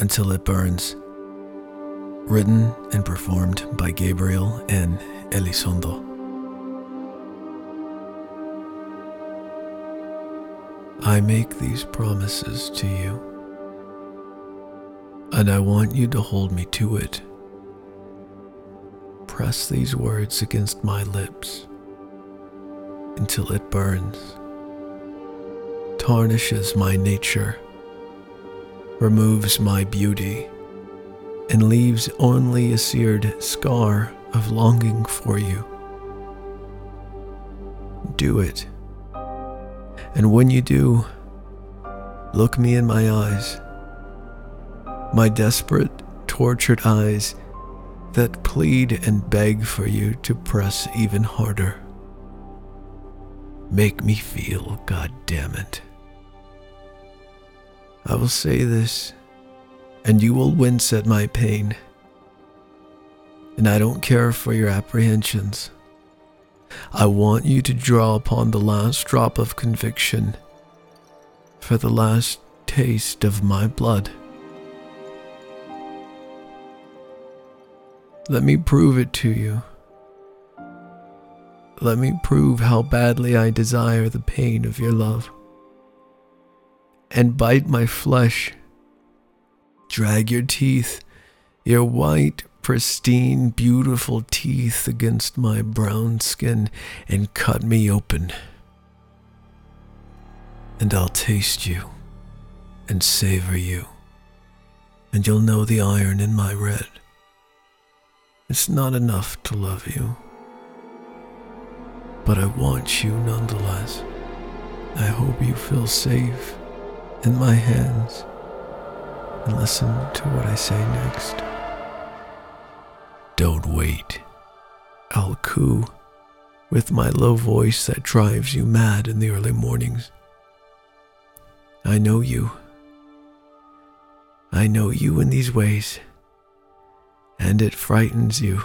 Until It Burns. Written and performed by Gabriel N. Elizondo. I make these promises to you, and I want you to hold me to it. Press these words against my lips until it burns, tarnishes my nature, removes my beauty, and leaves only a seared scar of longing for you. Do it. And when you do, look me in my eyes, my desperate, tortured eyes that plead and beg for you to press even harder. Make me feel, God damn it. I will say this, and you will wince at my pain. And I don't care for your apprehensions. I want you to draw upon the last drop of conviction for the last taste of my blood. Let me prove it to you. Let me prove how badly I desire the pain of your love. And bite my flesh. Drag your teeth, your white, pristine, beautiful teeth against my brown skin and cut me open. And I'll taste you and savor you, and you'll know the iron in my red. It's not enough to love you, but I want you nonetheless. I hope you feel safe in my hands and listen to what I say next. Don't wait. I'll coo with my low voice that drives you mad in the early mornings. I know you. I know you in these ways, and it frightens you.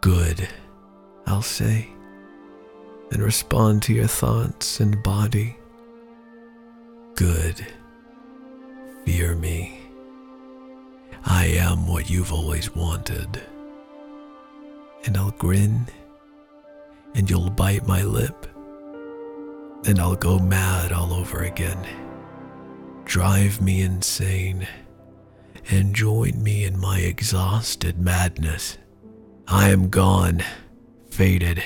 Good, I'll say, and respond to your thoughts and body. Good. Fear me. I am what you've always wanted. And I'll grin, and you'll bite my lip, and I'll go mad all over again. Drive me insane, and join me in my exhausted madness. I am gone, faded,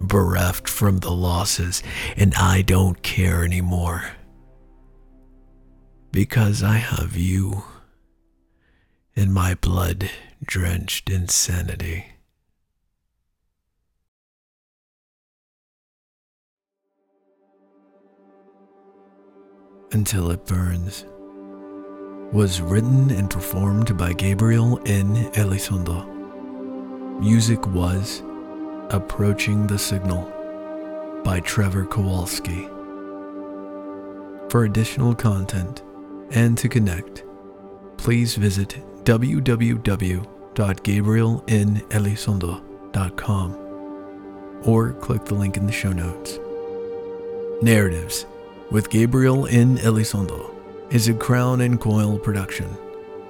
bereft from the losses, and I don't care anymore. Because I have you in my blood drenched insanity. Until It Burns was written and performed by Gabriel N. Elizondo. Music was Approaching the Signal by Trevor Kowalski. For additional content and to connect, please visit www.gabrielnelizondo.com or click the link in the show notes. Narratives with Gabriel N. Elizondo is a Crown and Coil production.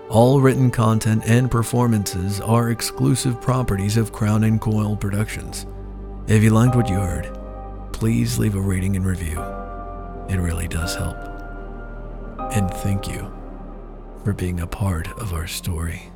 All written content and performances are exclusive properties of Crown and Coil Productions. If you liked what you heard, please leave a rating and review. It really does help. And thank you for being a part of our story.